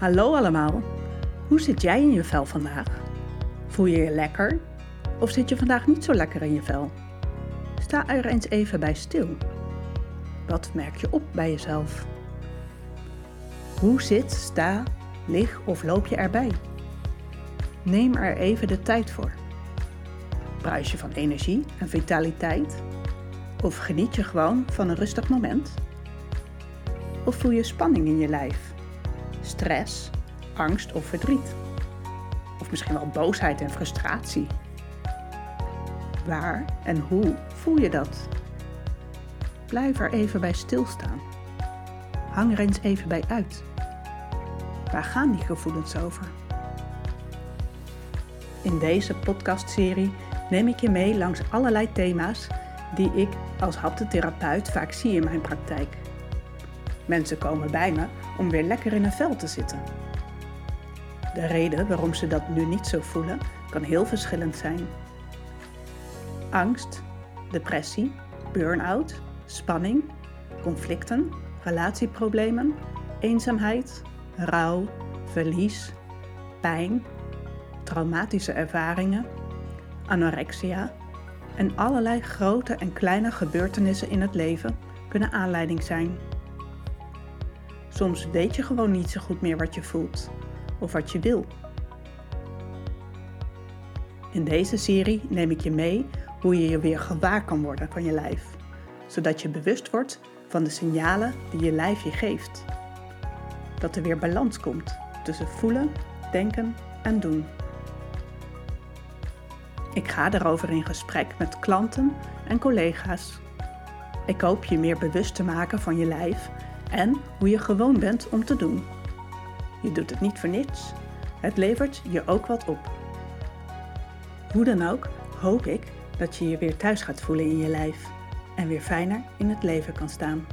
Hallo allemaal. Hoe zit jij in je vel vandaag? Voel je je lekker? Of zit je vandaag niet zo lekker in je vel? Sta er eens even bij stil. Wat merk je op bij jezelf? Hoe zit, sta, lig of loop je erbij? Neem er even de tijd voor. Bruis je van energie en vitaliteit? Of geniet je gewoon van een rustig moment? Of voel je spanning in je lijf? Stress, angst of verdriet? Of misschien wel boosheid en frustratie? Waar en hoe voel je dat? Blijf er even bij stilstaan. Hang er eens even bij uit. Waar gaan die gevoelens over? In deze podcastserie neem ik je mee langs allerlei thema's die ik als haptotherapeut vaak zie in mijn praktijk. Mensen komen bij me om weer lekker in een vel te zitten. De reden waarom ze dat nu niet zo voelen kan heel verschillend zijn. Angst, depressie, burn-out, spanning, conflicten, relatieproblemen, eenzaamheid, rouw, verlies, pijn, traumatische ervaringen, anorexia en allerlei grote en kleine gebeurtenissen in het leven kunnen aanleiding zijn. Soms weet je gewoon niet zo goed meer wat je voelt of wat je wil. In deze serie neem ik je mee hoe je je weer gewaar kan worden van je lijf, zodat je bewust wordt van de signalen die je lijf je geeft. Dat er weer balans komt tussen voelen, denken en doen. Ik ga daarover in gesprek met klanten en collega's. Ik hoop je meer bewust te maken van je lijf en hoe je gewoon bent om te doen. Je doet het niet voor niets. Het levert je ook wat op. Hoe dan ook, hoop ik dat je je weer thuis gaat voelen in je lijf en weer fijner in het leven kan staan.